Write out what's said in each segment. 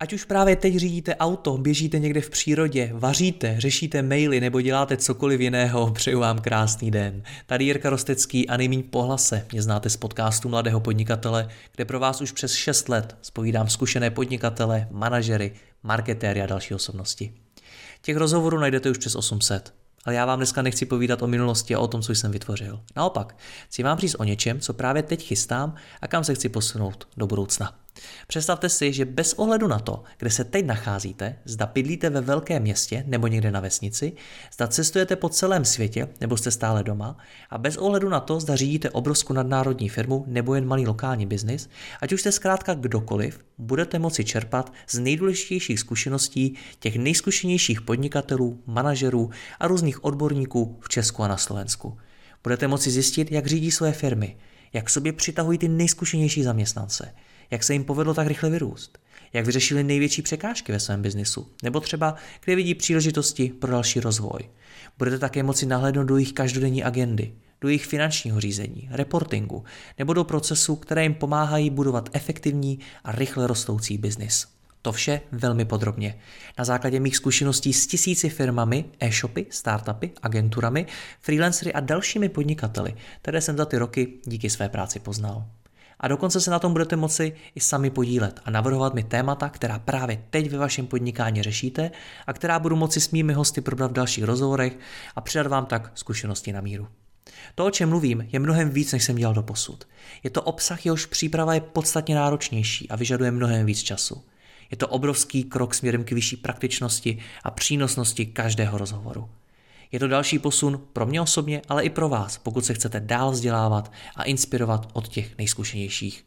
Ať už právě teď řídíte auto, běžíte někde v přírodě, vaříte, řešíte maily nebo děláte cokoliv jiného, přeju vám krásný den. Tady Jirka Rostecký a nejmíň pohlase mě znáte z podcastu Mladého podnikatele, kde pro vás už přes 6 let spovídám zkušené podnikatele, manažery, marketéry a další osobnosti. Těch rozhovorů najdete už přes 800 ale já vám dneska nechci povídat o minulosti a o tom, co jsem vytvořil. Naopak, chci vám říct o něčem, co právě teď chystám a kam se chci posunout do budoucna. Představte si, že bez ohledu na to, kde se teď nacházíte, zda bydlíte ve velkém městě nebo někde na vesnici, zda cestujete po celém světě nebo jste stále doma a bez ohledu na to, zda řídíte obrovskou nadnárodní firmu nebo jen malý lokální biznis, ať už jste zkrátka kdokoliv, budete moci čerpat z nejdůležitějších zkušeností těch nejzkušenějších podnikatelů, manažerů a různých odborníků v Česku a na Slovensku. Budete moci zjistit, jak řídí své firmy, jak sobě přitahují ty nejzkušenější zaměstnance, jak se jim povedlo tak rychle vyrůst, jak vyřešili největší překážky ve svém biznisu, nebo třeba kde vidí příležitosti pro další rozvoj. Budete také moci nahlédnout do jejich každodenní agendy, do jejich finančního řízení, reportingu nebo do procesů, které jim pomáhají budovat efektivní a rychle rostoucí biznis. To vše velmi podrobně. Na základě mých zkušeností s tisíci firmami, e-shopy, startupy, agenturami, freelancery a dalšími podnikateli, které jsem za ty roky díky své práci poznal. A dokonce se na tom budete moci i sami podílet a navrhovat mi témata, která právě teď ve vašem podnikání řešíte a která budu moci s mými hosty probrat v dalších rozhovorech a předat vám tak zkušenosti na míru. To, o čem mluvím, je mnohem víc, než jsem dělal do posud. Je to obsah, jehož příprava je podstatně náročnější a vyžaduje mnohem víc času. Je to obrovský krok směrem k vyšší praktičnosti a přínosnosti každého rozhovoru. Je to další posun pro mě osobně, ale i pro vás, pokud se chcete dál vzdělávat a inspirovat od těch nejzkušenějších.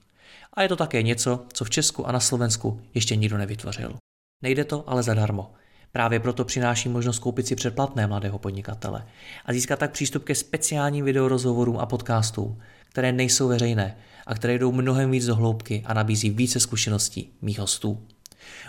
A je to také něco, co v Česku a na Slovensku ještě nikdo nevytvořil. Nejde to ale zadarmo. Právě proto přináší možnost koupit si předplatné mladého podnikatele a získat tak přístup ke speciálním videorozhovorům a podcastům, které nejsou veřejné a které jdou mnohem víc do hloubky a nabízí více zkušeností mých hostů.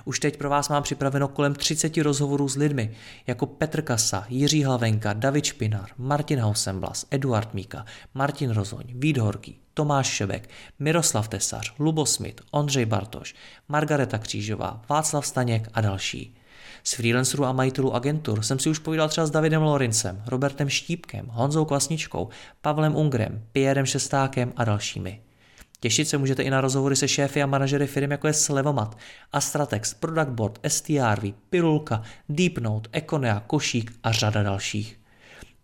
Už teď pro vás mám připraveno kolem 30 rozhovorů s lidmi, jako Petr Kasa, Jiří Hlavenka, David Špinar, Martin Hausemblas, Eduard Míka, Martin Rozoň, Vít Horký, Tomáš Šebek, Miroslav Tesař, Lubo Smith, Ondřej Bartoš, Margareta Křížová, Václav Staněk a další. Z freelancerů a majitelů agentur jsem si už povídal třeba s Davidem Lorincem, Robertem Štípkem, Honzou Kvasničkou, Pavlem Ungrem, Pierrem Šestákem a dalšími. Těšit se můžete i na rozhovory se šéfy a manažery firm jako je Slevomat, Astratex, Product Board, STRV, Pilulka, Deepnote, Econea, Košík a řada dalších.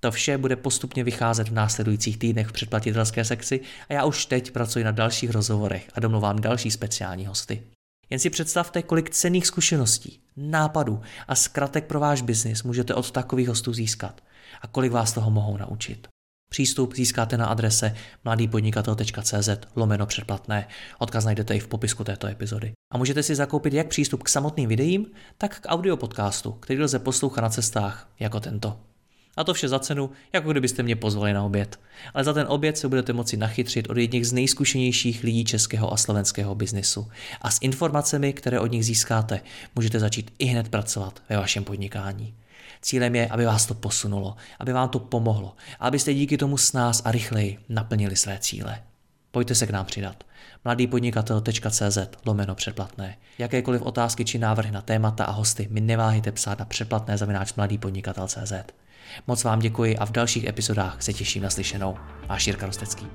To vše bude postupně vycházet v následujících týdnech v předplatitelské sekci a já už teď pracuji na dalších rozhovorech a domluvám další speciální hosty. Jen si představte, kolik cených zkušeností, nápadů a zkratek pro váš biznis můžete od takových hostů získat a kolik vás toho mohou naučit. Přístup získáte na adrese mladýpodnikatel.cz lomeno předplatné. Odkaz najdete i v popisku této epizody. A můžete si zakoupit jak přístup k samotným videím, tak k audio podcastu, který lze poslouchat na cestách jako tento. A to vše za cenu, jako kdybyste mě pozvali na oběd. Ale za ten oběd se budete moci nachytřit od jedních z nejzkušenějších lidí českého a slovenského biznisu. A s informacemi, které od nich získáte, můžete začít i hned pracovat ve vašem podnikání. Cílem je, aby vás to posunulo, aby vám to pomohlo, abyste díky tomu s nás a rychleji naplnili své cíle. Pojďte se k nám přidat. mladýpodnikatel.cz lomeno předplatné. Jakékoliv otázky či návrhy na témata a hosty mi neváhejte psát na předplatné zavináč mladýpodnikatel.cz. Moc vám děkuji a v dalších epizodách se těším na slyšenou. Váš Jirka Rostecký.